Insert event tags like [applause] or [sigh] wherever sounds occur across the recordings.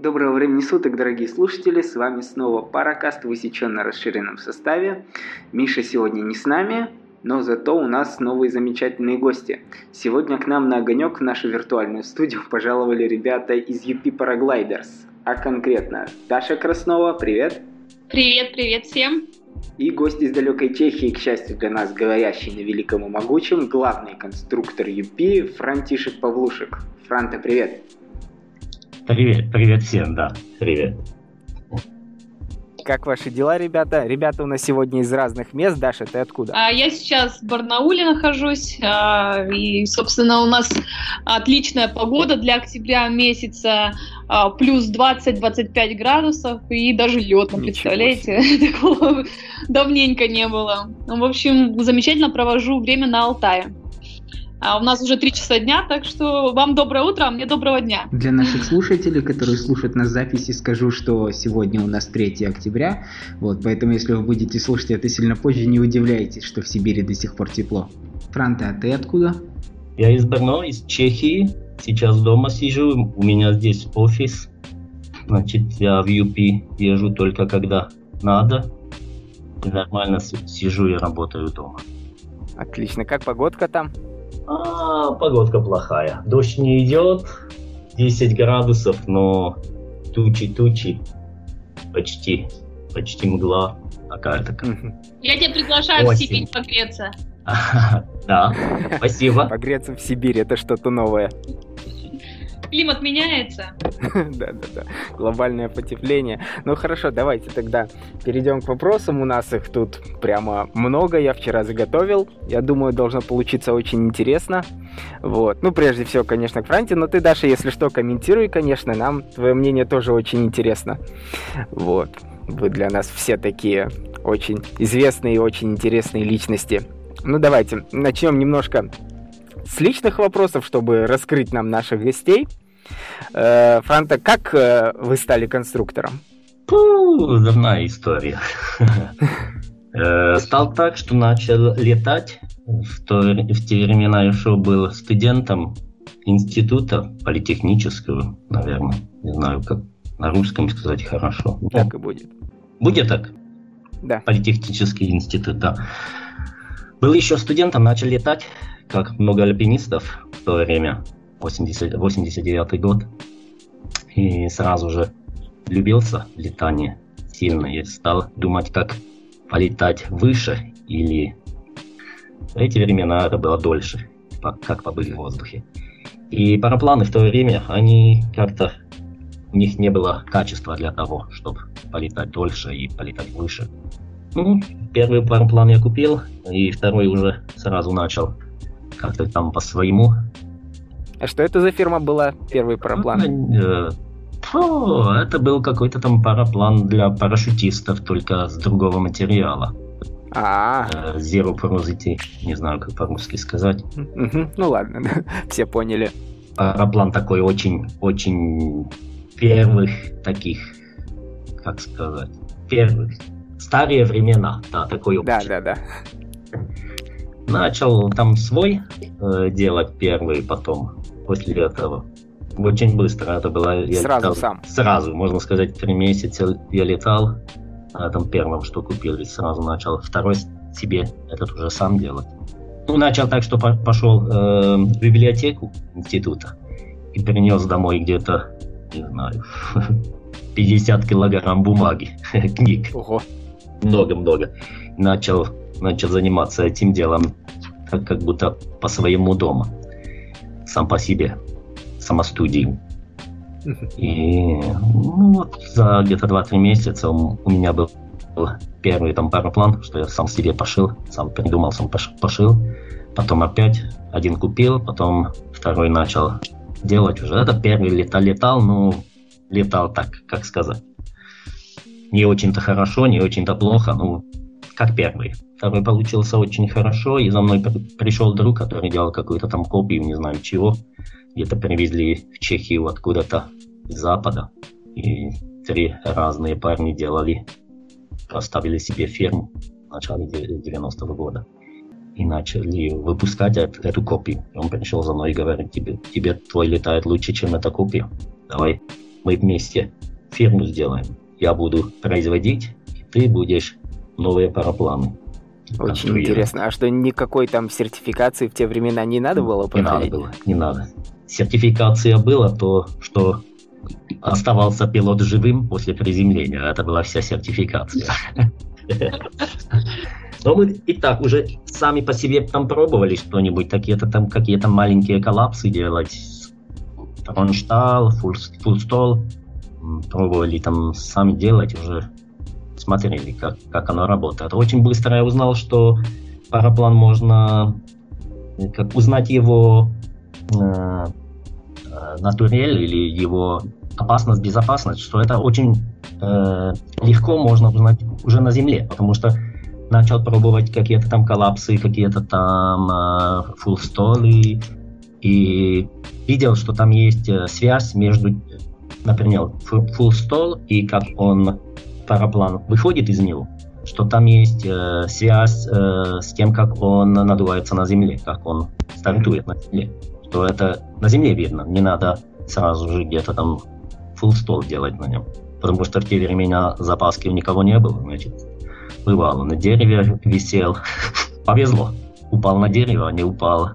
Доброго времени суток, дорогие слушатели! С вами снова Паракаст в усеченно расширенном составе. Миша сегодня не с нами, но зато у нас новые замечательные гости. Сегодня к нам на огонек в нашу виртуальную студию пожаловали ребята из UP Paragliders. А конкретно Даша Краснова, привет! Привет, привет всем! И гость из далекой Чехии, к счастью для нас, говорящий на великом и могучем, главный конструктор UP Франтишек Павлушек. Франта, привет! Привет, привет всем, да, привет. Как ваши дела, ребята? Ребята у нас сегодня из разных мест. Даша, ты откуда? А, я сейчас в Барнауле нахожусь. А, и, собственно, у нас отличная погода для октября месяца. А, плюс 20-25 градусов и даже лед, представляете? [laughs] Такого давненько не было. Ну, в общем, замечательно провожу время на Алтае. А у нас уже три часа дня, так что вам доброе утро, а мне доброго дня. Для наших слушателей, которые слушают нас записи, скажу, что сегодня у нас 3 октября. Вот, поэтому, если вы будете слушать это сильно позже, не удивляйтесь, что в Сибири до сих пор тепло. Франта, а ты откуда? Я из Брно, из Чехии. Сейчас дома сижу, у меня здесь офис. Значит, я в UP езжу только когда надо. И нормально сижу и работаю дома. Отлично. Как погодка там? А, погодка плохая. Дождь не идет, 10 градусов, но тучи-тучи, почти, почти мгла какая-то. Я тебя приглашаю Осень. в Сибирь погреться. [laughs] Да, спасибо. Погреться в Сибирь, это что-то новое климат меняется. [laughs] Да-да-да, глобальное потепление. Ну хорошо, давайте тогда перейдем к вопросам. У нас их тут прямо много, я вчера заготовил. Я думаю, должно получиться очень интересно. Вот. Ну, прежде всего, конечно, к Франте, но ты, Даша, если что, комментируй, конечно, нам твое мнение тоже очень интересно. Вот. Вы для нас все такие очень известные и очень интересные личности. Ну, давайте начнем немножко с личных вопросов, чтобы раскрыть нам наших гостей. Э, Франта, как э, вы стали конструктором? Фу, давная история. [laughs] Э, стал так, что начал летать. В, то, в те времена еще был студентом института политехнического, наверное. Не знаю, как на русском сказать хорошо. Так и будет. Будет так? Да. Политехнический институт, да. Был еще студентом, начал летать, как много альпинистов в то время. 80, 89 год. И сразу же влюбился в летание сильно и стал думать, как полетать выше или в эти времена это было дольше, как побыть в воздухе. И парапланы в то время, они как-то, у них не было качества для того, чтобы полетать дольше и полетать выше. Ну, первый параплан я купил, и второй уже сразу начал как-то там по своему а что это за фирма была, первый параплан? Э, О, это был какой-то там параплан для парашютистов, только с другого материала. А, -а, -а. Zero Porosity, не знаю, как по-русски сказать. Ну ладно, все поняли. Параплан такой очень, очень первых таких, как сказать, первых, старые времена, да, такой. Да, да, да. Начал там свой э, делать первый, потом после этого. Очень быстро это было. Я сразу летал, сам? Сразу, можно сказать, три месяца я летал. На этом первом, что купил, и сразу начал второй себе этот уже сам делать. Ну, начал так, что пошел э, в библиотеку института и принес домой где-то, не знаю, [laughs] 50 килограмм бумаги, [laughs] книг. Ого. Много-много. Начал, начал заниматься этим делом, как, как будто по своему дому сам по себе, самостудию. И ну, вот за где-то 2-3 месяца у, у меня был первый там параплан, что я сам себе пошил, сам придумал, сам пошил. Потом опять один купил, потом второй начал делать уже. Это первый летал, летал, ну, летал так, как сказать. Не очень-то хорошо, не очень-то плохо, ну, как первый. Второй получился очень хорошо, и за мной пришел друг, который делал какую-то там копию, не знаю чего. Где-то привезли в Чехию откуда-то с запада. И три разные парни делали, поставили себе фирму в начале 90-го года. И начали выпускать эту, эту копию. Он пришел за мной и говорит, тебе, тебе твой летает лучше, чем эта копия. Давай мы вместе фирму сделаем. Я буду производить, и ты будешь новые парапланы. Очень интересно. А что, никакой там сертификации в те времена не надо было проходить? Не надо было, не надо. Сертификация была то, что оставался пилот живым после приземления. Это была вся сертификация. [laughs] Но мы и так уже сами по себе там пробовали что-нибудь, такие-то там какие-то маленькие коллапсы делать. Ронштал, фулстол. Пробовали там сами делать уже. Смотрели, как, как оно работает. Очень быстро я узнал, что параплан можно как узнать его э, э натурель или его опасность, безопасность, что это очень э, легко можно узнать уже на Земле, потому что начал пробовать какие-то там коллапсы, какие-то там э, фулстолы, и видел, что там есть э, связь между, например, фулстол и как он, параплан, выходит из него, что там есть э, связь э, с тем, как он надувается на Земле, как он стартует на Земле. Что это на Земле видно, не надо сразу же где-то там full стол делать на нем. Потому что в те времена запаски у никого не было, значит, бывало, на дереве висел. [laughs] Повезло. Упал на дерево, а не упал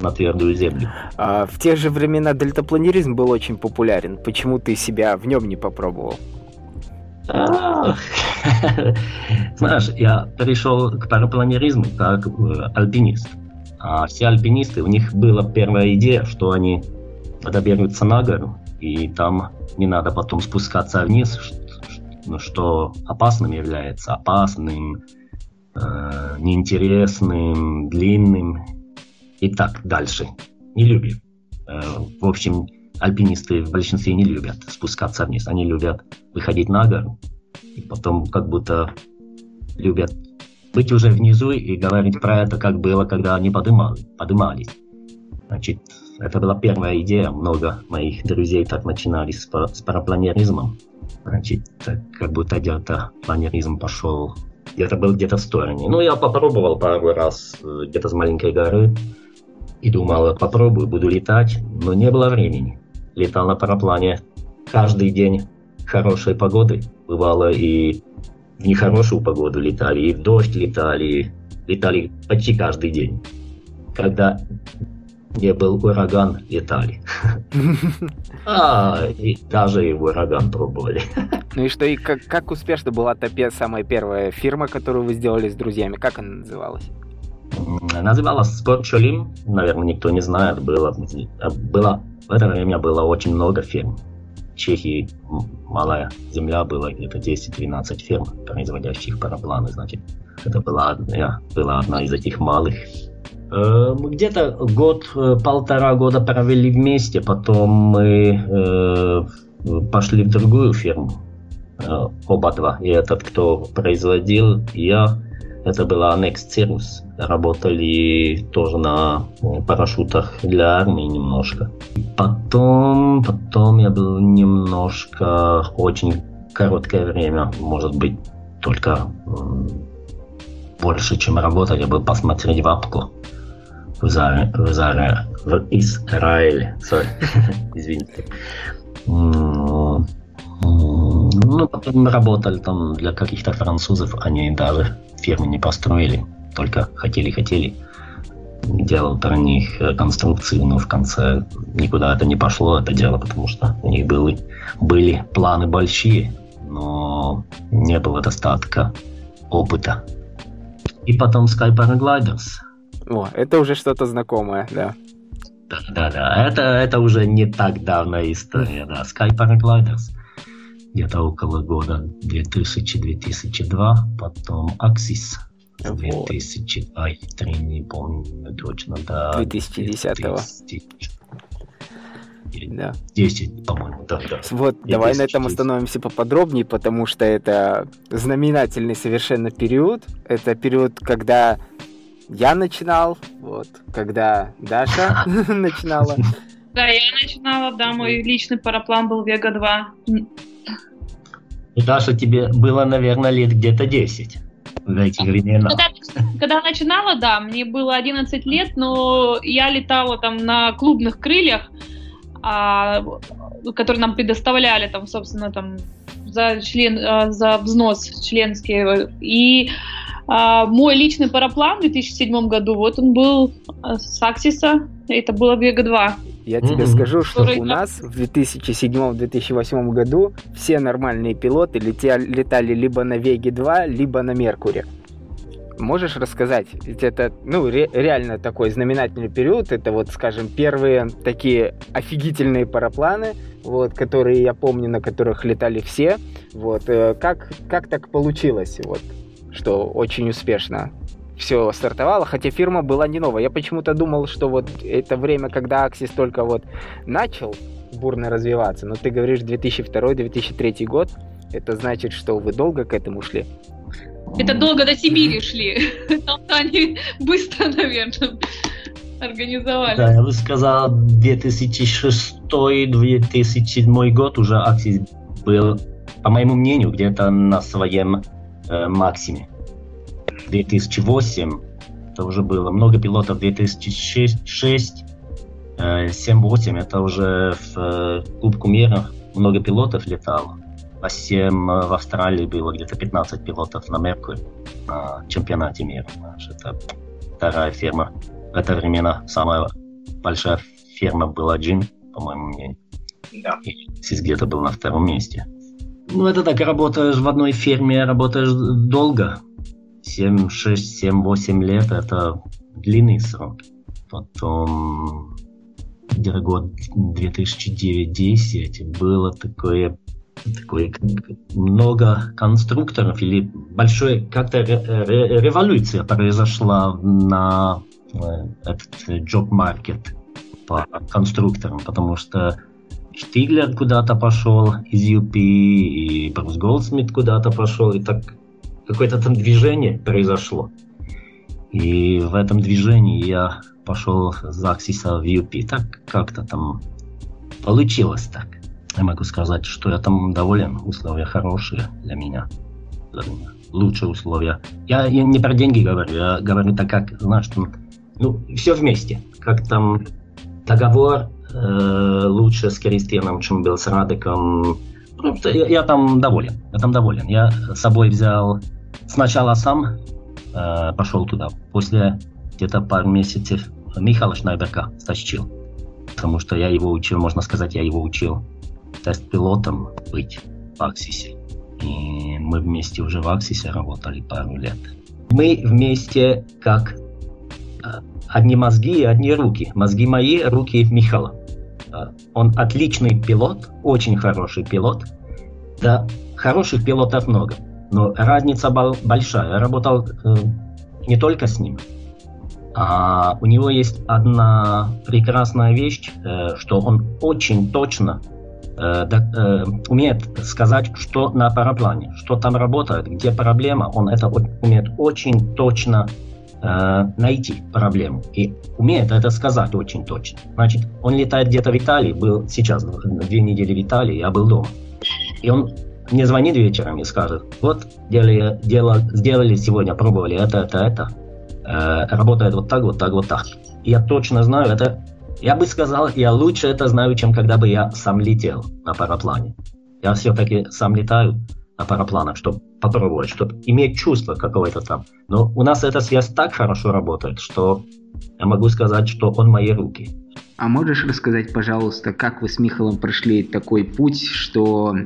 на твердую землю. А в те же времена дельтапланеризм был очень популярен. Почему ты себя в нем не попробовал? [laughs] Знаешь, я пришел к парапланеризму как э, альпинист. А все альпинисты, у них была первая идея, что они доберутся на гору, и там не надо потом спускаться вниз, что, что опасным является, опасным, э, неинтересным, длинным и так дальше. Не любим. Э, в общем, альпинисты в большинстве не любят спускаться вниз, они любят выходить на гору, и потом как будто любят быть уже внизу и говорить про это, как было, когда они подымали, подымались. Значит, это была первая идея. Много моих друзей так начинали с, с парапланеризмом. Значит, так, как будто где-то планеризм пошел. Где-то был где-то в стороне. Ну, я попробовал пару раз э, где-то с маленькой горы. И думал, попробую, буду летать. Но не было времени. Летал на параплане каждый день хорошей погоды. Бывало и в нехорошую погоду летали, и в дождь летали. Летали почти каждый день. Когда где был ураган, летали. [laughs] А, и даже и в ураган пробовали. [laughs] Ну и что, и как, как успешно была та самая первая фирма, которую вы сделали с друзьями? Как она называлась? Называлась Спорт Шолим, наверное, никто не знает. Было, было, в это время было очень много фирм. В Чехии малая земля была где-то 10-12 фирм, производящих парапланы, значит. Это была, я, была одна из этих малых Э, мы где-то год, э, года провели вместе, потом мы э, пошли в другую фирму, оба два. И этот, кто производил, я, это была Annex Cirrus. Работали тоже на парашютах для армии немножко. Потом, потом я был немножко, очень короткое время, может быть, только больше, чем работать, я был посмотреть в апку в, Заре, в, Заре, в Израиле. Sorry. [laughs] Извините. Ну, потом работали там для каких-то французов, они даже фирмы не построили, только хотели-хотели. Делал про них конструкции, но в конце никуда это не пошло, это дело, потому что у них были, были планы большие, но не было достатка опыта. И потом Sky Paragliders – о, это уже что-то знакомое, да. Да, да, да. Это, это уже не так давняя история, да. Sky Paragliders. Где-то около года 2000-2002. Потом Axis. Вот. 2002 или 2003, не помню точно, да. 2010-го. Да. 10, по-моему, да, да. Вот, И давай на этом остановимся поподробнее, потому что это знаменательный совершенно период. Это период, когда я начинал, вот, когда Даша [laughs] [laughs] начинала. Да, я начинала, да, мой личный параплан был Вега 2. Даша, тебе было, наверное, лет где-то 10 в эти времена. Когда, когда начинала, да, мне было 11 лет, но я летала там на клубных крыльях, а, которые нам предоставляли, там, собственно, там, за, член, а, за взнос членский. И а, мой личный параплан в 2007 году, вот он был с Аксиса, это было Вега 2. Я тебе mm-hmm. скажу, что Который... у нас в 2007-2008 году все нормальные пилоты летя- летали либо на Веге 2, либо на Меркуре. Можешь рассказать? Ведь это, ну, ре- реально такой знаменательный период. Это вот, скажем, первые такие офигительные парапланы, вот, которые я помню, на которых летали все. Вот, э, как, как так получилось, вот, что очень успешно все стартовало, хотя фирма была не новая. Я почему-то думал, что вот это время, когда Axis только вот начал бурно развиваться, но ты говоришь 2002-2003 год, это значит, что вы долго к этому шли? Это долго до Сибири шли. [laughs] Там они быстро, наверное, организовали. Да, я бы сказал, 2006-2007 год уже Axis был, по моему мнению, где-то на своем э, максиме. 2008 это уже было много пилотов 2006 7-8 это уже в э, Кубку мира много пилотов летало. А 7 в Австралии было где-то 15 пилотов на Меркури на чемпионате мира. Это вторая фирма. В это время самая большая фирма была Джин, по моему мнению. Да. И где-то был на втором месте. Ну, это так, работаешь в одной фирме, работаешь долго, 7, 6, 7, 8 лет это длинный срок. Потом где-то год 2009-10 было такое такое много конструкторов или большая как-то революция произошла на э, этот job market по конструкторам, потому что Штиглер куда-то пошел из UP, и Брус Голдсмит куда-то пошел, и так какое-то там движение произошло. И в этом движении я пошел с Аксиса в UP. Так как-то там получилось так. Я могу сказать, что я там доволен. Условия хорошие для меня. Для меня. Лучшие условия. Я, я не про деньги говорю, я говорю так, как, знаешь, там, ну, все вместе. Как там договор э, лучше с Кристианом, чем был с Радиком. Просто я, я там доволен. Я там доволен. Я с собой взял Сначала сам э, пошел туда, после где-то пару месяцев Михаила Шнайберга стащил. Потому что я его учил, можно сказать, я его учил тест-пилотом быть в Аксисе. И мы вместе уже в Аксисе работали пару лет. Мы вместе как э, одни мозги и одни руки. Мозги мои, руки Михаила. Э, он отличный пилот, очень хороший пилот. Да, хороших пилотов много. Но разница большая. Я работал э, не только с ним. А у него есть одна прекрасная вещь, э, что он очень точно э, э, умеет сказать, что на параплане, что там работает, где проблема. Он это умеет очень точно э, найти проблему. И умеет это сказать очень точно. Значит, он летает где-то в Италии, был сейчас две недели в Италии, я был дома. И он мне звонит вечером и скажет, вот делали, дело, сделали сегодня, пробовали это, это, это, э, работает вот так, вот так, вот так. Я точно знаю, это, я бы сказал, я лучше это знаю, чем когда бы я сам летел на параплане. Я все-таки сам летаю на парапланах, чтобы попробовать, чтобы иметь чувство какое-то там. Но у нас эта связь так хорошо работает, что я могу сказать, что он мои руки. А можешь рассказать, пожалуйста, как вы с Михалом прошли такой путь, что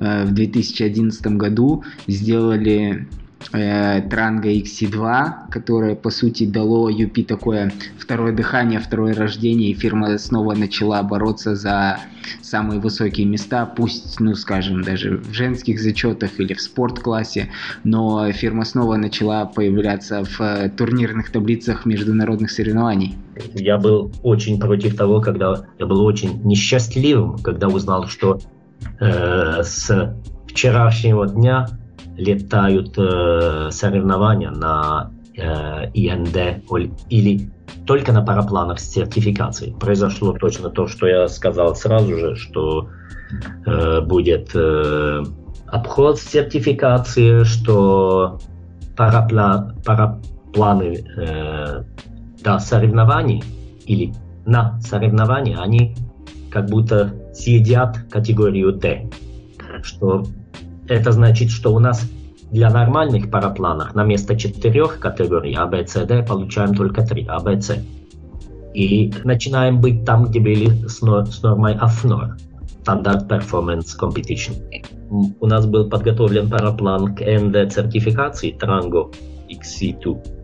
э, в 2011 году сделали э, Транго XC2, которое, по сути, дало UP такое второе дыхание, второе рождение, и фирма снова начала бороться за самые высокие места, пусть, ну, скажем, даже в женских зачетах или в спорт-классе, но фирма снова начала появляться в э, турнирных таблицах международных соревнований. Я был очень против того, когда я был очень несчастливым, когда узнал, что э, с вчерашнего дня летают э, соревнования на э, ИНД или только на парапланах с сертификацией. Произошло точно то, что я сказал сразу же, что э, будет э, обход сертификации, что парапла, парапланы э, до соревнований или на соревнования, они как будто съедят категорию D. Что это значит, что у нас для нормальных парапланов на место четырех категорий A, B, C, D получаем только три A, B, C. И начинаем быть там, где были с, нор с нормой AFNOR. Standard Performance Competition. У нас был подготовлен параплан к ND сертификации Trango XC2.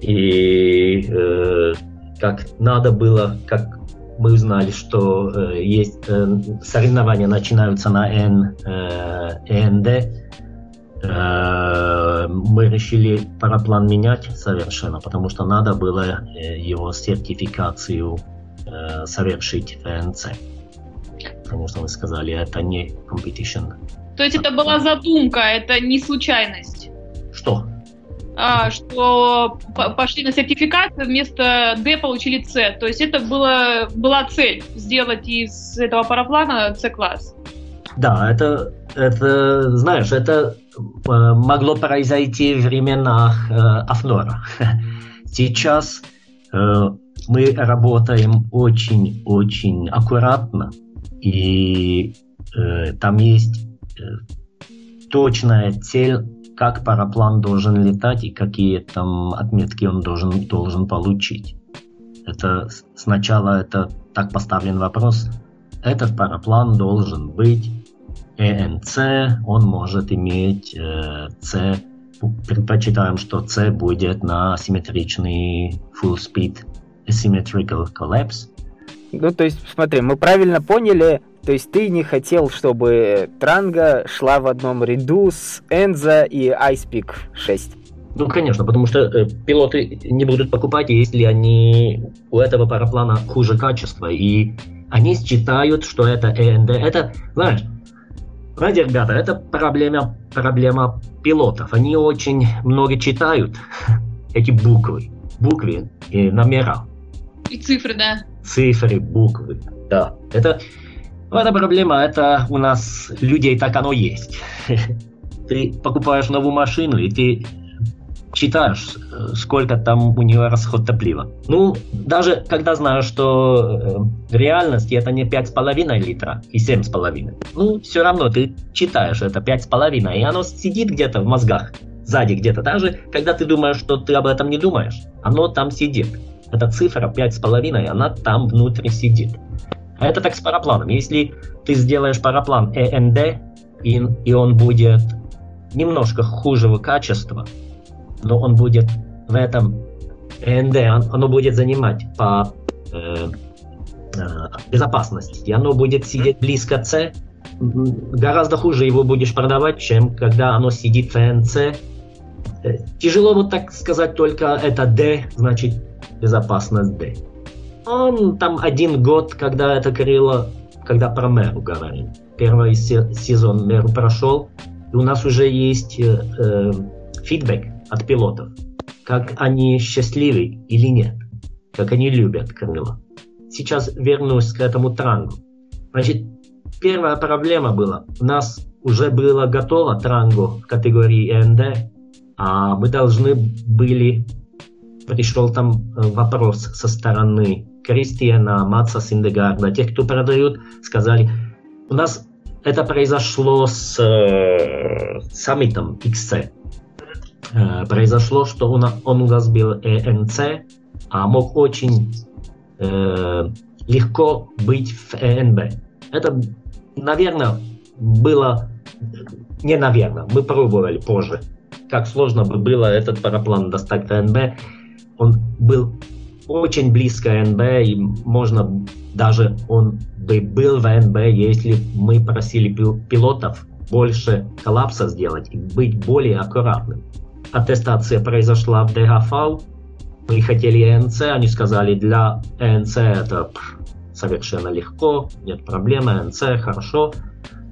И э, как надо было, как мы узнали, что э, есть э, соревнования начинаются на N, э, END, э, мы решили параплан менять совершенно, потому что надо было э, его сертификацию э, совершить в НЦ. Потому что вы сказали, это не competition. То есть это была задумка, это не случайность? Что? А, что пошли на сертификацию, вместо D получили C. То есть это было, была цель сделать из этого параплана C-класс. Да, это, это, знаешь, это э, могло произойти в временах э, Афнора. [laughs] Сейчас э, мы работаем очень-очень аккуратно, и э, там есть э, точная цель как параплан должен летать и какие там отметки он должен, должен получить. Это сначала это так поставлен вопрос. Этот параплан должен быть ЭНЦ, он может иметь э, C. Предпочитаем, что C будет на симметричный full speed asymmetrical collapse. Ну, то есть, смотри, мы правильно поняли, то есть ты не хотел, чтобы Транга шла в одном ряду с Энза и Icepeak 6? Ну, конечно, потому что э, пилоты не будут покупать, если они у этого параплана хуже качества. И они считают, что это ЭНД. Это, знаешь, знаете, ребята, это проблема, проблема пилотов. Они очень много читают [laughs] эти буквы. Буквы и номера. И цифры, да. Цифры, буквы, да. Это ну, эта проблема, это у нас людей так оно есть. [laughs] Ты покупаешь новую машину, и ты читаешь, сколько там у нее расход топлива. Ну, даже когда знаешь, что э, в реальности это не 5,5 литра и 7,5, ну, все равно ты читаешь это 5,5, и оно сидит где-то в мозгах, сзади где-то. Даже когда ты думаешь, что ты об этом не думаешь, оно там сидит. Эта цифра 5,5, она там внутри сидит. А это так с парапланом. Если ты сделаешь параплан END, и, и он будет немножко хужего качества, но он будет в этом END, оно будет занимать по э, э, безопасности, и оно будет сидеть близко C, гораздо хуже его будешь продавать, чем когда оно сидит в NC. Э, тяжело вот так сказать только это D, значит безопасность D. Он там один год, когда это крыло, когда про Меру говорим. Первый сезон Меру прошел, и у нас уже есть э, э, фидбэк от пилотов, как они счастливы или нет, как они любят крыло. Сейчас вернусь к этому трангу. Значит, первая проблема была, у нас уже было готово трангу в категории НД, а мы должны были, пришел там э, вопрос со стороны Кристиана, Матса, Синдегарда, тех, кто продают, сказали, у нас это произошло с э, саммитом XC. Э, произошло, что он, он у нас был ЭНЦ, а мог очень э, легко быть в ЭНБ. Это, наверное, было... Не наверное, мы пробовали позже. Как сложно бы было этот параплан достать в ЭНБ. Он был очень близко НБ, и можно даже он бы был в НБ, если мы просили пилотов больше коллапса сделать и быть более аккуратным. Аттестация произошла в ДГФ, мы хотели ЭНЦ, они сказали, для ЭНЦ это совершенно легко, нет проблем, ЭНЦ хорошо.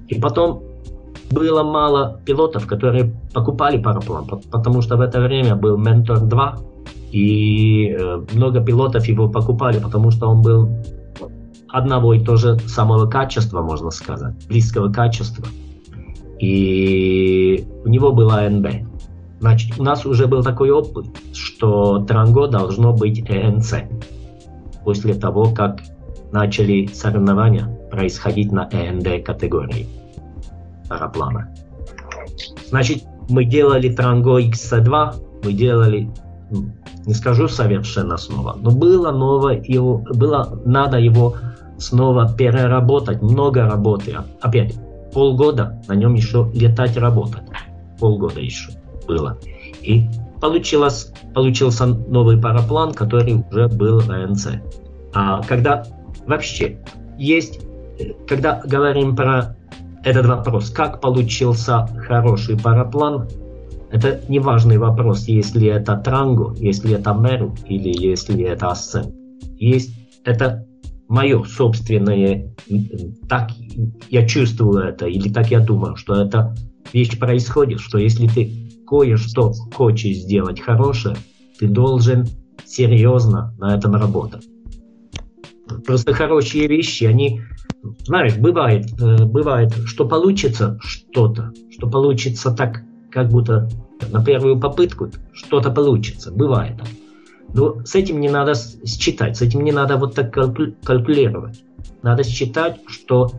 И потом было мало пилотов, которые покупали параплан, потому что в это время был Ментор 2, и э, много пилотов его покупали, потому что он был одного и того же самого качества, можно сказать, близкого качества. И у него была НБ. Значит, у нас уже был такой опыт, что Транго должно быть ЭНЦ. После того, как начали соревнования происходить на ЭНД категории параплана. Значит, мы делали Транго X2, мы делали, не скажу совершенно снова, но было новое, его, было, надо его снова переработать, много работы. Опять, полгода на нем еще летать работать. Полгода еще было. И получилось, получился новый параплан, который уже был в АНЦ. А когда вообще есть, когда говорим про этот вопрос, как получился хороший параплан, это не важный вопрос, если это Транго, если это Меру или если это Ассен. Есть это мое собственное, так я чувствую это, или так я думаю, что эта вещь происходит, что если ты кое-что хочешь сделать хорошее, ты должен серьезно на этом работать. Просто хорошие вещи, они, знаешь, бывает, э, бывает, что получится что-то, что получится так, как будто на первую попытку что-то получится, бывает. Но с этим не надо считать, с этим не надо вот так калькулировать. Надо считать, что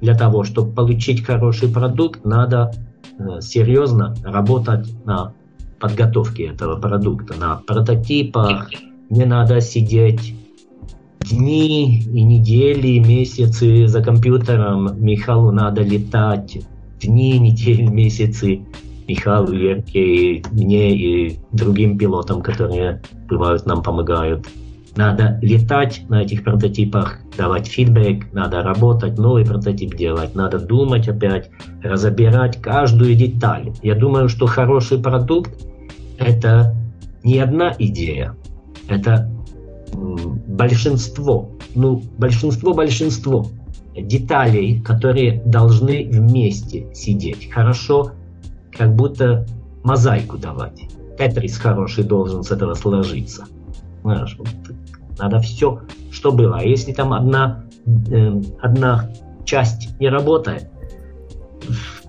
для того, чтобы получить хороший продукт, надо э, серьезно работать на подготовке этого продукта, на прототипах. Не надо сидеть дни и недели, и месяцы за компьютером. Михалу надо летать дни, недели, месяцы. Михаилу, Ерке, мне и другим пилотам, которые бывают нам помогают. Надо летать на этих прототипах, давать фидбэк, надо работать, новый прототип делать, надо думать опять, разбирать каждую деталь. Я думаю, что хороший продукт – это не одна идея, это большинство, ну, большинство-большинство деталей, которые должны вместе сидеть. Хорошо как будто мозаику давать. Тетрис хороший должен с этого сложиться. Знаешь, вот, надо все, что было. А если там одна, э, одна часть не работает,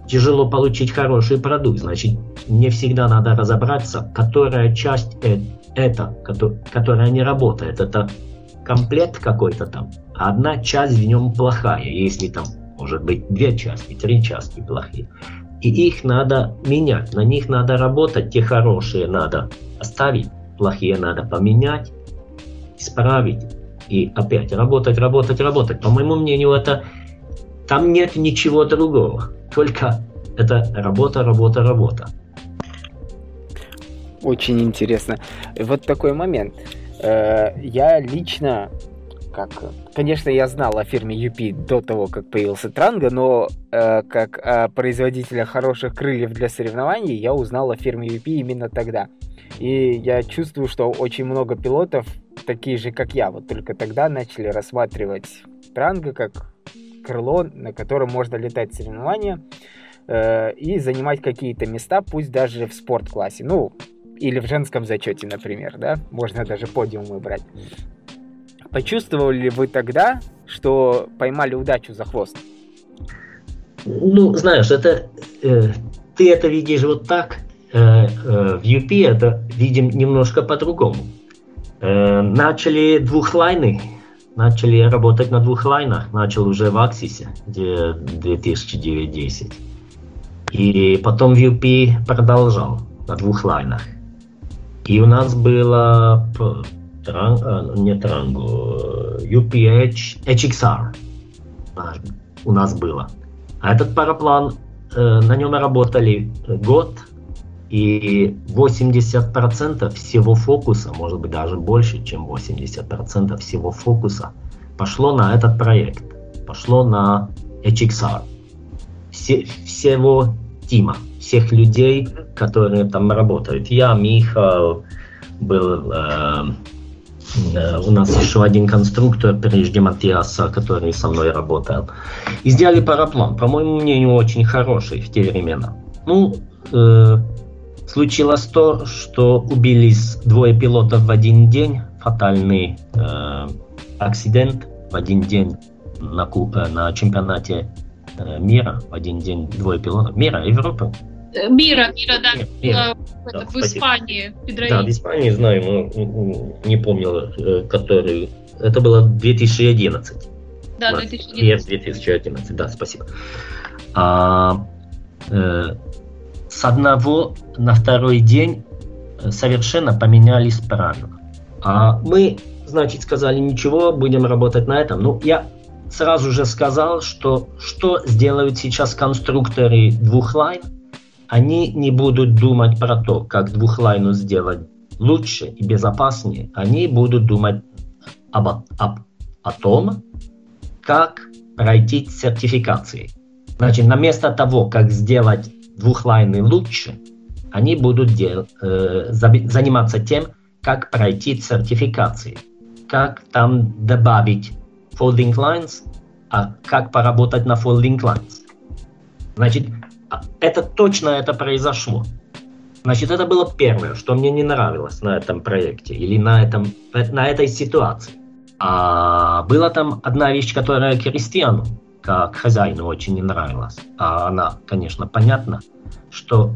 тяжело получить хороший продукт. Значит, не всегда надо разобраться, которая часть э, это, которая не работает. Это комплект какой-то там, а одна часть в нем плохая, если там может быть две части, три части плохие. И их надо менять, на них надо работать, те хорошие надо оставить, плохие надо поменять, исправить. И опять работать, работать, работать. По моему мнению, это там нет ничего другого. Только это работа, работа, работа. Очень интересно. Вот такой момент. Э, я лично как... Конечно, я знал о фирме UP до того, как появился Транго, но э, как о производителя хороших крыльев для соревнований я узнал о фирме UP именно тогда. И я чувствую, что очень много пилотов, такие же, как я, вот только тогда начали рассматривать Транго как крыло, на котором можно летать соревнования э, и занимать какие-то места, пусть даже в спорт-классе. Ну, или в женском зачете, например, да, можно даже подиумы брать. Почувствовали ли вы тогда, что поймали удачу за хвост? Ну, знаешь, это э, ты это видишь вот так. Э, э, в UP это видим немножко по-другому. Э, начали двухлайны, начали работать на двух лайнах, начал уже в Аксисе, где 2009-10. И потом в UP продолжал на двух лайнах. И у нас было Тран, а, не Транго, UPH, HXR у нас было. А этот параплан, э, на нем работали год, и 80% всего фокуса, может быть даже больше, чем 80% всего фокуса пошло на этот проект, пошло на HXR. Все, всего тима, всех людей, которые там работают. Я, Миха, был э, у нас еще один конструктор, прежде Матиаса, который со мной работал. И сделали параплан, по моему мнению, очень хороший в те времена. Ну, э, случилось то, что убились двое пилотов в один день, фатальный э, акцидент в один день на, э, на чемпионате э, мира, в один день двое пилотов, мира, Европы. Мира, Мира, да. Мира. Да, в Испании. Да, в Испании знаю, но не помню, э, который. Это было 2011. Да, 2011. 2011, да, спасибо. А, э, с одного на второй день э, совершенно поменялись правила. А мы, значит, сказали, ничего, будем работать на этом. Ну, я сразу же сказал, что что сделают сейчас конструкторы двухлайн, они не будут думать про то, как двухлайну сделать лучше и безопаснее. Они будут думать об, об, о том, как пройти сертификации. Значит, вместо того, как сделать двухлайны лучше, они будут дел, э, заниматься тем, как пройти сертификации, как там добавить folding lines, а как поработать на folding lines. Значит, это точно это произошло. Значит, это было первое, что мне не нравилось на этом проекте или на, этом, на этой ситуации. А была там одна вещь, которая Кристиану, как хозяину, очень не нравилась. А она, конечно, понятна, что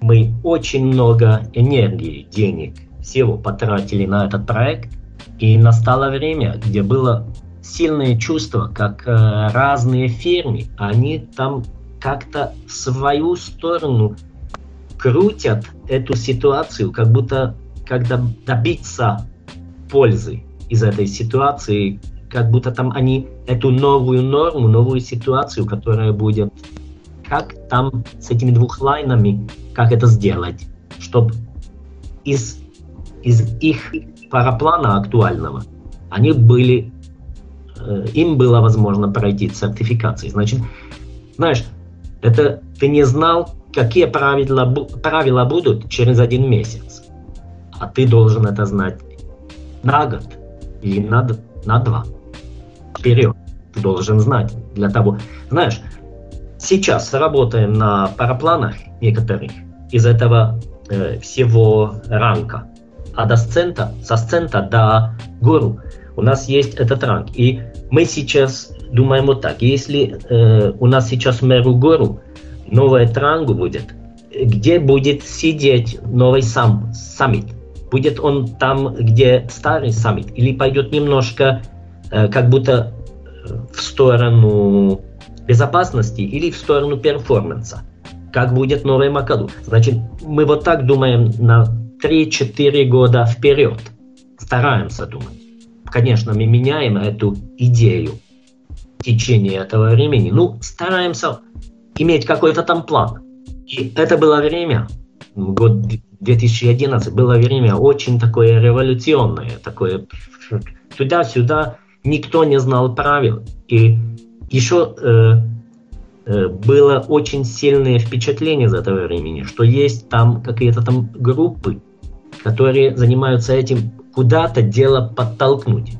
мы очень много энергии, денег, всего потратили на этот проект, и настало время, где было сильное чувство, как э, разные фирмы, они там как-то в свою сторону крутят эту ситуацию, как будто когда добиться пользы из этой ситуации, как будто там они эту новую норму, новую ситуацию, которая будет, как там с этими двух лайнами, как это сделать, чтобы из, из их параплана актуального они были Э, им было возможно пройти сертификации. Значит, знаешь, это ты не знал, какие правила, правила будут через один месяц. А ты должен это знать на год или на, на два. Вперед. Ты должен знать для того. Знаешь, сейчас работаем на парапланах некоторых из этого э, всего ранка. А до сцента, со сцента до гору у нас есть этот ранг. И мы сейчас думаем вот так. Если э, у нас сейчас мэру гору, новая трангу будет, где будет сидеть новый сам саммит? Будет он там, где старый саммит? Или пойдет немножко э, как будто э, в сторону безопасности или в сторону перформанса? Как будет новый Макаду? Значит, мы вот так думаем на 3-4 года вперед. Стараемся думать конечно, мы меняем эту идею течение этого времени. Ну, стараемся иметь какой-то там план. И это было время, год 2011, было время очень такое революционное, такое [laughs] туда-сюда, никто не знал правил. И еще э, э, было очень сильное впечатление из этого времени, что есть там какие-то там группы, которые занимаются этим куда-то дело подтолкнуть,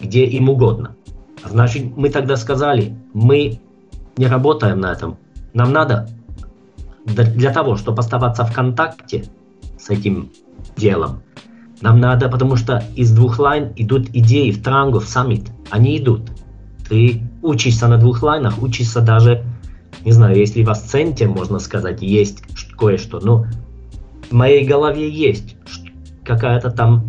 где им угодно. Значит, мы тогда сказали, мы не работаем на этом. Нам надо для того, чтобы оставаться в контакте с этим делом, нам надо, потому что из двух line идут идеи в Trango, в Summit. Они идут. Ты учишься на двух line ах, учишься даже, не знаю, если в Ascent е, можно сказать, есть кое-что, но в моей голове есть какая-то там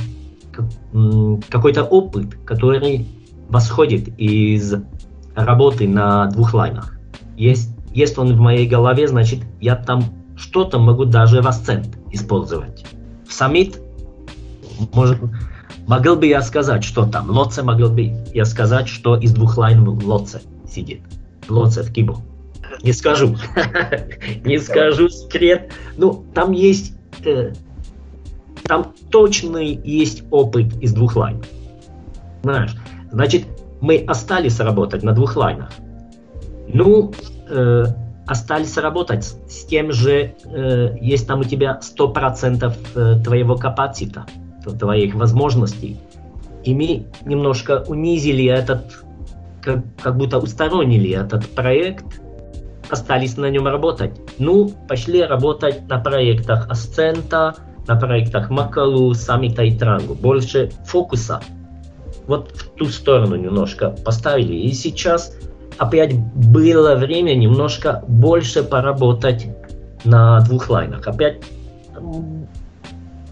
какой-то опыт, который восходит из работы на двух line ах. Есть, если он в моей голове, значит, я там что-то могу даже в акцент использовать. В саммит, может, могл бы я сказать, что там, лоце могл бы я сказать, что из двух лайн лоце сидит. Лоце в кибо. Не скажу. [laughs] Не скажу секрет. Ну, там есть э, там точный есть опыт из двух лайнов. Знаешь, значит, мы остались работать на двух лайнах. Ну, э, остались работать с тем же, э, есть там у тебя 100% э, твоего капацита, твоих возможностей. И мы немножко унизили этот, как, как будто усторонили этот проект, остались на нем работать. Ну, пошли работать на проектах Ascenta, на проектах Макалу, Саммита и Трангу. Больше фокуса вот в ту сторону немножко поставили. И сейчас опять было время немножко больше поработать на двух лайнах. Опять,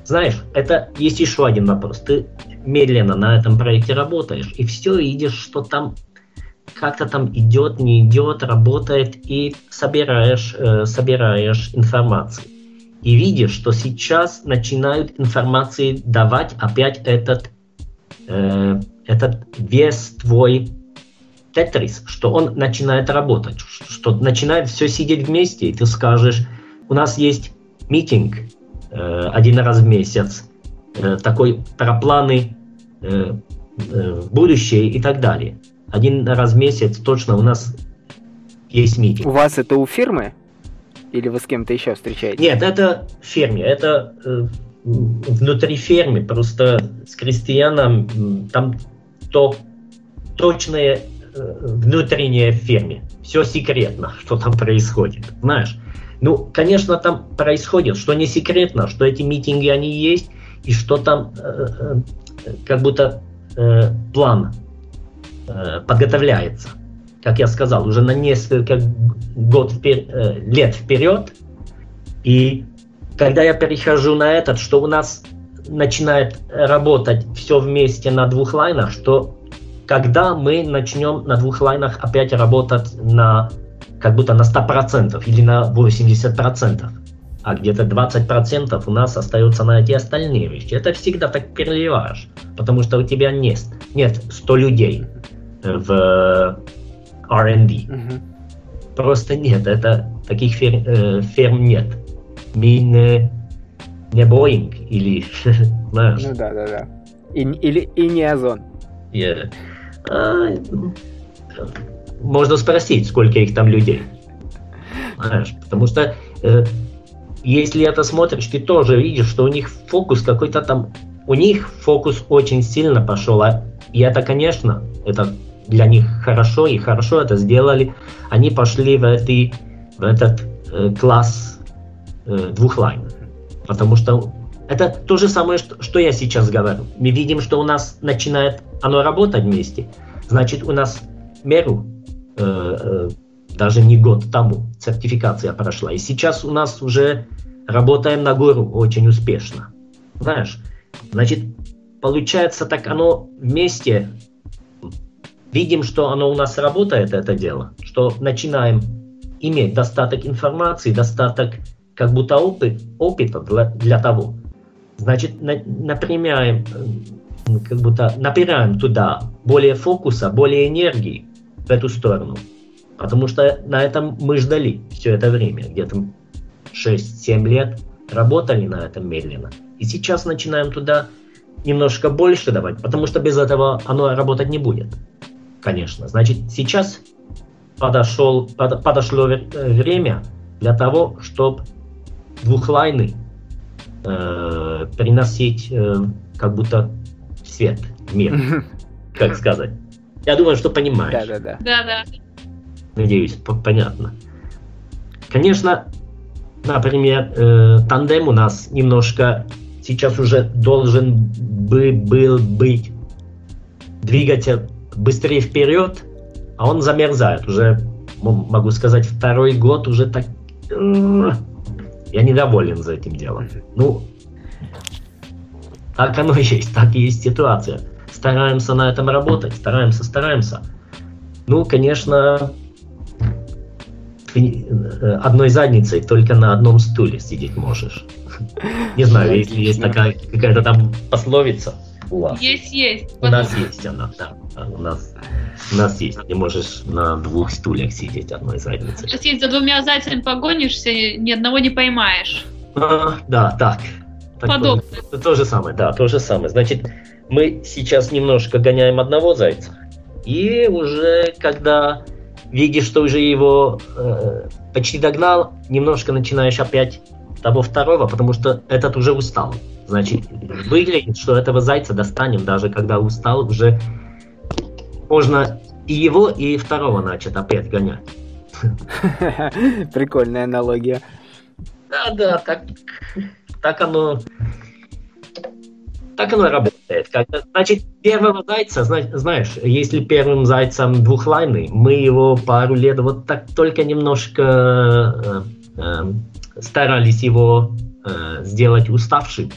знаешь, это есть еще один вопрос. Ты медленно на этом проекте работаешь, и все видишь, что там как-то там идет, не идет, работает, и собираешь, э, собираешь информацию. И видишь, что сейчас начинают информации давать опять этот, э, этот вес твой тетрис, что он начинает работать, что начинает все сидеть вместе, и ты скажешь, у нас есть митинг э, один раз в месяц, э, такой про планы э, э, будущее и так далее. Один раз в месяц точно у нас есть митинг. У вас это у фирмы? Или вы с кем-то еще встречаетесь? Нет, это в ферме. Это э, внутри фермы. Просто с крестьяном там то точное э, внутреннее ферме. Все секретно, [laughs] что там происходит. Знаешь? Ну, конечно, там происходит, что не секретно, что эти митинги, они есть, и что там э, э, как будто э, план э, подготовляется. Как я сказал, уже на несколько год впер, э, лет вперед. И когда я перехожу на этот, что у нас начинает работать все вместе на двух лайнах, что когда мы начнем на двух лайнах опять работать на как будто на 100% или на 80%, а где-то 20% у нас остается на эти остальные вещи. Это всегда так переливаешь, потому что у тебя нет, нет 100 людей в R&D. Угу. Просто нет, это таких фер, э, ферм нет. Мы не, Boeing или, [laughs] знаешь. Ну да, да, да. И, или, и не Озон. Yeah. А, можно спросить, сколько их там людей. Знаешь, потому что э, если это смотришь, ты тоже видишь, что у них фокус какой-то там, у них фокус очень сильно пошел, а, и это, конечно, это для них хорошо, и хорошо это сделали. Они пошли в, эти, в этот э, класс э, двух лайн, потому что это то же самое, что, что я сейчас говорю. Мы видим, что у нас начинает оно работать вместе. Значит, у нас меру Э, э, даже не год тому сертификация прошла. И сейчас у нас уже работаем на гору очень успешно. Знаешь, значит, получается так оно вместе, видим, что оно у нас работает, это дело, что начинаем иметь достаток информации, достаток как будто опыт, опыта для, для того. Значит, на, напрямляем, э, как будто напираем туда более фокуса, более энергии, в эту сторону. Потому что на этом мы ждали все это время, где-то 6-7 лет работали на этом медленно. И сейчас начинаем туда немножко больше давать, потому что без этого оно работать не будет. Конечно. Значит, сейчас подошел, под, подошло время для того, чтобы двухлайны э, приносить э, как будто свет в мир, как сказать. Я думаю, что понимаешь. Да, да, да. Да, да. Надеюсь, понятно. Конечно, например, э, тандем у нас немножко сейчас уже должен бы, был быть двигатель быстрее вперед, а он замерзает. Уже, могу сказать, второй год уже так... Я недоволен за этим делом. Ну, так оно [laughs] есть, так и есть ситуация стараемся на этом работать, стараемся, стараемся. Ну, конечно, э, одной задницей только на одном стуле сидеть можешь. [laughs] Не знаю, если есть такая какая-то там пословица у вас. Есть, есть. У нас есть она, да. У нас, у нас есть. Ты можешь на двух стульях сидеть одной задницей. Если за двумя зайцами погонишься, ни одного не поймаешь. А, да, так. Подобно. То, то же самое, да, то же самое. Значит, мы сейчас немножко гоняем одного зайца, и уже когда видишь, что уже его э, почти догнал, немножко начинаешь опять того второго, потому что этот уже устал. Значит, выглядит, что этого зайца достанем, даже когда устал, уже можно и его, и второго начать опять гонять. [laughs] Прикольная аналогия. Да, да, так, так оно так оно работает. Значит, первого зайца, знаешь, если первым зайцем двухлайный, мы его пару лет вот так только немножко э, э, старались его э, сделать уставшим.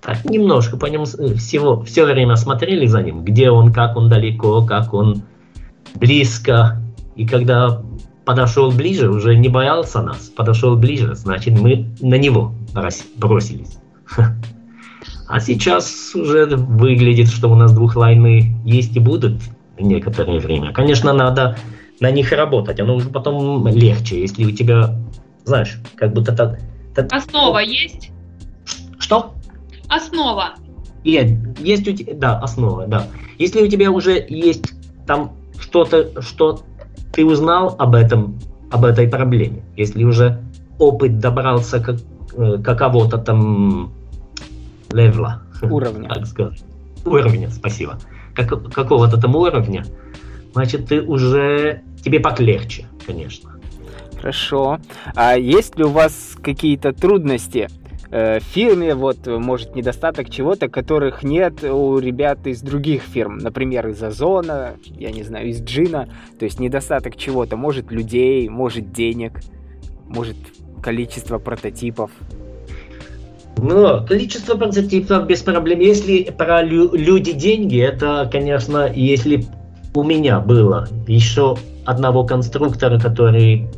Так, немножко по нему э, всего, все время смотрели за ним, где он, как он далеко, как он близко. И когда подошел ближе, уже не боялся нас, подошел ближе, значит, мы на него бросились. А сейчас уже выглядит, что у нас двухлайны есть и будут некоторое время. Конечно, надо на них работать, оно уже потом легче, если у тебя, знаешь, как будто так... так... Основа есть? Что? Основа. Есть, есть у тебя, да, основа, да. Если у тебя уже есть там что-то, что ты узнал об этом, об этой проблеме, если уже опыт добрался к, э, какого-то там левла. Уровня. Так сказать. Уровня, спасибо. Как, какого-то там уровня, значит, ты уже... Тебе полегче, конечно. Хорошо. А есть ли у вас какие-то трудности э, в фирме, вот, может, недостаток чего-то, которых нет у ребят из других фирм, например, из Озона, я не знаю, из Джина, то есть недостаток чего-то, может, людей, может, денег, может, количество прототипов. Ну, количество прототипов без проблем. Если про лю- люди деньги, это, конечно, если у меня было еще одного конструктора, который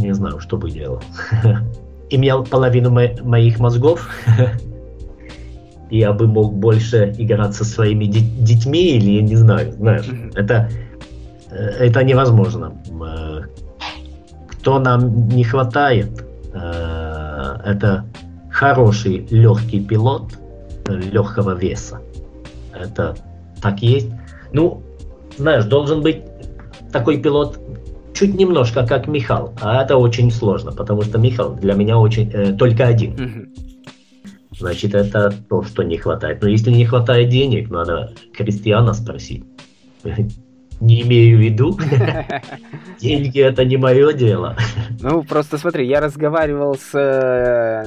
не знаю, что бы делал. [laughs] Имел половину мо- моих мозгов. [laughs] Я бы мог больше играть со своими детьми или я не знаю, знаешь, это э, это невозможно. Э, кто нам не хватает, э, это хороший легкий пилот легкого веса. Это так есть. Ну, знаешь, должен быть такой пилот чуть немножко как Михал, а это очень сложно, потому что Михал для меня очень э, только один. Значит, это то, что не хватает. Но если не хватает денег, надо Кристиана спросить. [laughs] Не имею в виду. [laughs] Деньги это не мое дело. [laughs] Ну, просто смотри, я разговаривал с э,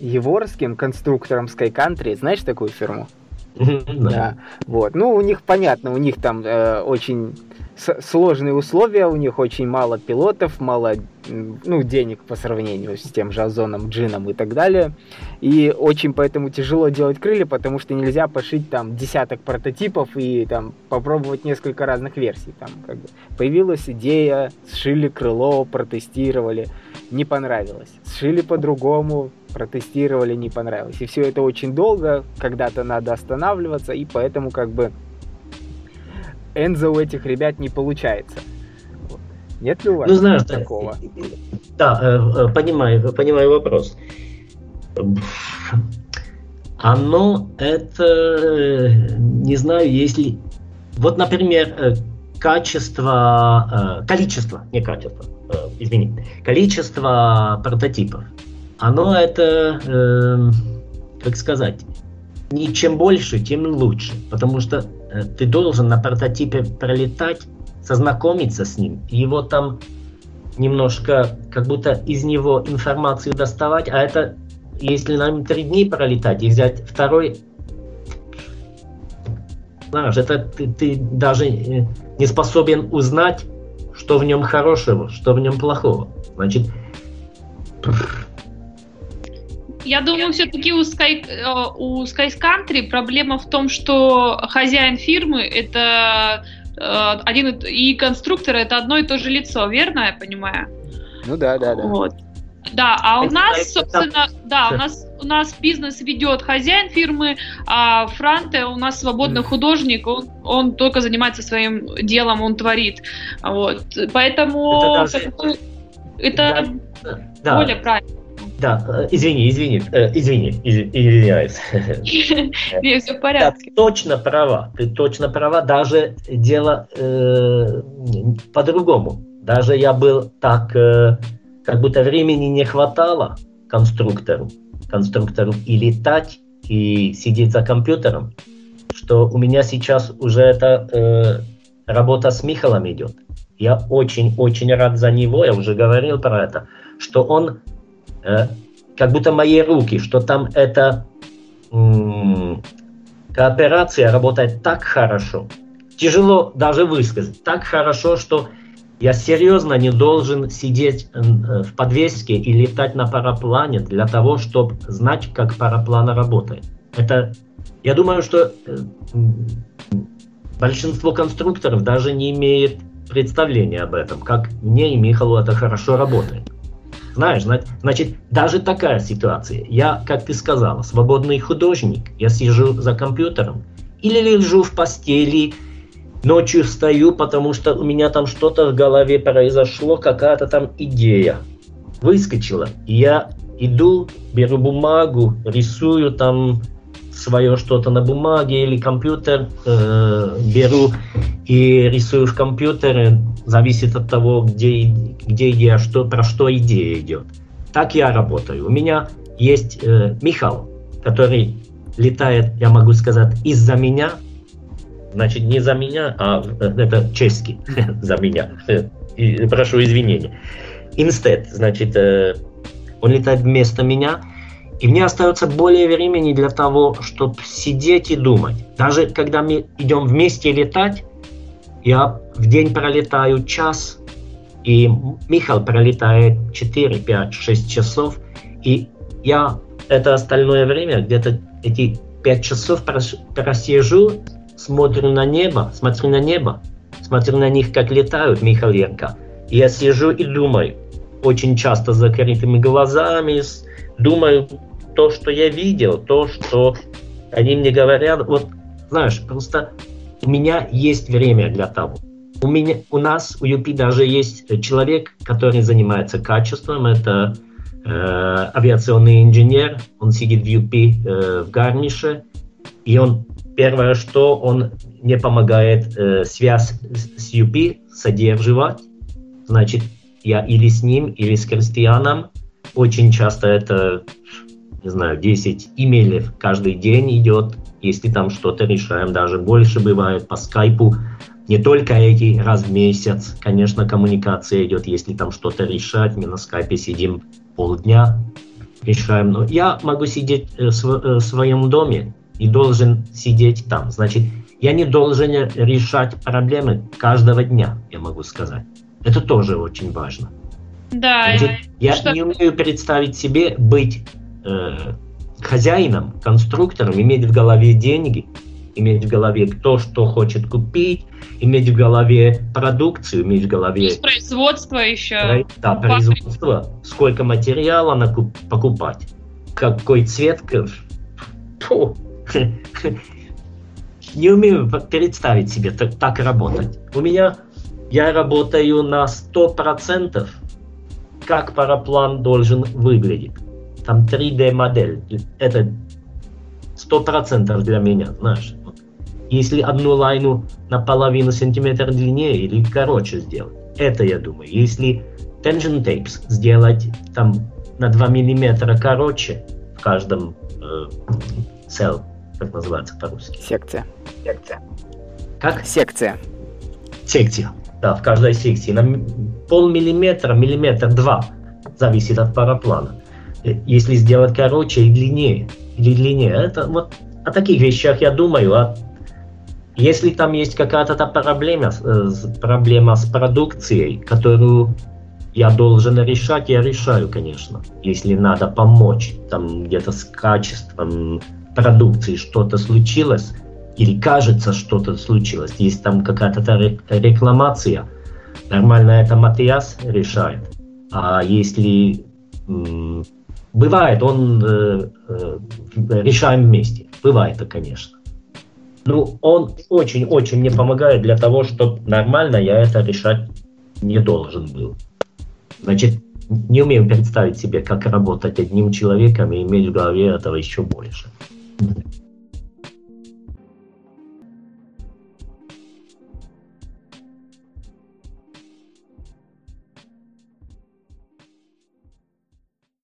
Еворским, конструктором Sky Country. Знаешь такую фирму? Да. Вот. Ну, у них понятно, у них там э, очень сложные условия, у них очень мало пилотов, мало ну, денег по сравнению с тем же Озоном, Джином и так далее. И очень поэтому тяжело делать крылья, потому что нельзя пошить там десяток прототипов и там попробовать несколько разных версий. Там как бы появилась идея, сшили крыло, протестировали, не понравилось. Сшили по-другому, протестировали, не понравилось. И все это очень долго, когда-то надо останавливаться, и поэтому как бы Энзо у этих ребят не получается. Нет ли у вас ну, знаешь, такого? Да, э, э, понимаю, понимаю вопрос. Оно это, э, не знаю, если... Вот, например, качество, количество, не качество, извини, количество прототипов, оно это, как сказать, не чем больше, тем лучше, потому что Э, ты должен на прототипе пролетать, сознакомиться с ним, его там немножко, как будто из него информацию доставать, а это, если нам три дни пролетать и взять второй, знаешь, это ты, ты даже э, не способен узнать, что в нем хорошего, что в нем плохого. Значит, я думаю, все-таки у, Sky, э, у Sky Country проблема в том, что хозяин фирмы это э, один и конструктор это одно и то же лицо, верно я понимаю? Ну да, да, да. Вот. Да, а у нас, собственно, да, у нас у нас бизнес ведет хозяин фирмы, а Франте у нас свободный художник, он, он только занимается своим делом, он творит. Вот. Поэтому это, даже... это да, более да. правильно. Да, э, извини, извини, э, извини, извиняюсь. [laughs] Нет, все в порядке. точно права, ты точно права, даже дело э, по-другому. Даже я был так, как будто времени не хватало конструктору, конструктору и летать, и сидеть за компьютером, что у меня сейчас уже эта работа с Михалом идет. Я очень-очень рад за него, я уже говорил про это, что он как будто мои руки, что там эта кооперация работает так хорошо. Тяжело даже высказать. Так хорошо, что Я серьезно не должен сидеть э, в подвеске и летать на параплане для того, чтобы знать, как параплан работает. Это, я думаю, что э, большинство конструкторов даже не имеет представления об этом, как мне и Михалу это хорошо работает. Знаешь, значит, даже такая ситуация. Я, как ты сказала, свободный художник. Я сижу за компьютером или лежу в постели, ночью встаю, потому что у меня там что-то в голове произошло, какая-то там идея выскочила. И я иду, беру бумагу, рисую там свое что-то на бумаге или компьютер э, беру и рисую в компьютере, зависит от того, где, где идея, что, про что идея идет. Так я работаю. У меня есть э, Михал, который летает, я могу сказать, из-за меня, значит, не за меня, а э, это чешский, [laughs] за меня. Прошу извинения. Instead, значит, э, он летает вместо меня, и мне остается более времени для того, чтобы сидеть и думать. Даже когда мы идем вместе летать, я в день пролетаю час, и Михаил пролетает 4, 5, 6 часов, и я это остальное время, где-то эти 5 часов просижу, смотрю на небо, смотрю на небо, смотрю на них, как летают Михаленко. И я сижу и думаю, очень часто с закрытыми глазами, думаю то, что я видел, то, что они мне говорят. Вот, знаешь, просто у меня есть время для того. У, меня, у нас, у ЮПИ даже есть человек, который занимается качеством. Это э, авиационный инженер. Он сидит в ЮПИ э, в Гарнише. И он, первое, что он не помогает э, связь с ЮПИ содержать. Значит, я или с ним, или с Кристианом. Очень часто это не знаю, 10 имейлов каждый день идет, если там что-то решаем, даже больше бывает по скайпу. Не только эти раз в месяц, конечно, коммуникация идет, если там что-то решать, мы на скайпе сидим полдня, решаем. Но я могу сидеть э, в э, своем доме и должен сидеть там. Значит, я не должен решать проблемы каждого дня, я могу сказать. Это тоже очень важно. Да. Значит, я что... не умею представить себе быть э, хозяином, конструктором, иметь в голове деньги, иметь в голове кто что хочет купить, иметь в голове продукцию, иметь в голове... И производство еще. Да, производство. Сколько материала накуп, покупать. Какой цвет... Фу. [laughs] Не умею представить себе так, так работать. У меня... Я работаю на 100%, как параплан должен выглядеть там 3D-модель. Это сто процентов для меня, знаешь. Если одну лайну на половину сантиметра длиннее или короче сделать, это я думаю. Если tension tapes сделать там на 2 миллиметра короче в каждом э, cell, как называется по-русски? Секция. Секция. Как? Секция. Секция. Да, в каждой секции. На пол миллиметра, миллиметр, два. Зависит от параплана если сделать короче и длиннее, или длиннее. Это вот о таких вещах я думаю. А если там есть какая-то проблема, э, проблема с продукцией, которую я должен решать, я решаю, конечно. Если надо помочь, там где-то с качеством продукции что-то случилось, или кажется, что-то случилось, есть там какая-то рекламация, нормально это Матиас решает. А если Бывает, он э, э, решаем вместе. Бывает конечно. Ну, он очень-очень мне помогает для того, чтобы нормально я это решать не должен был. Значит, не умею представить себе, как работать одним человеком и иметь в голове этого еще больше.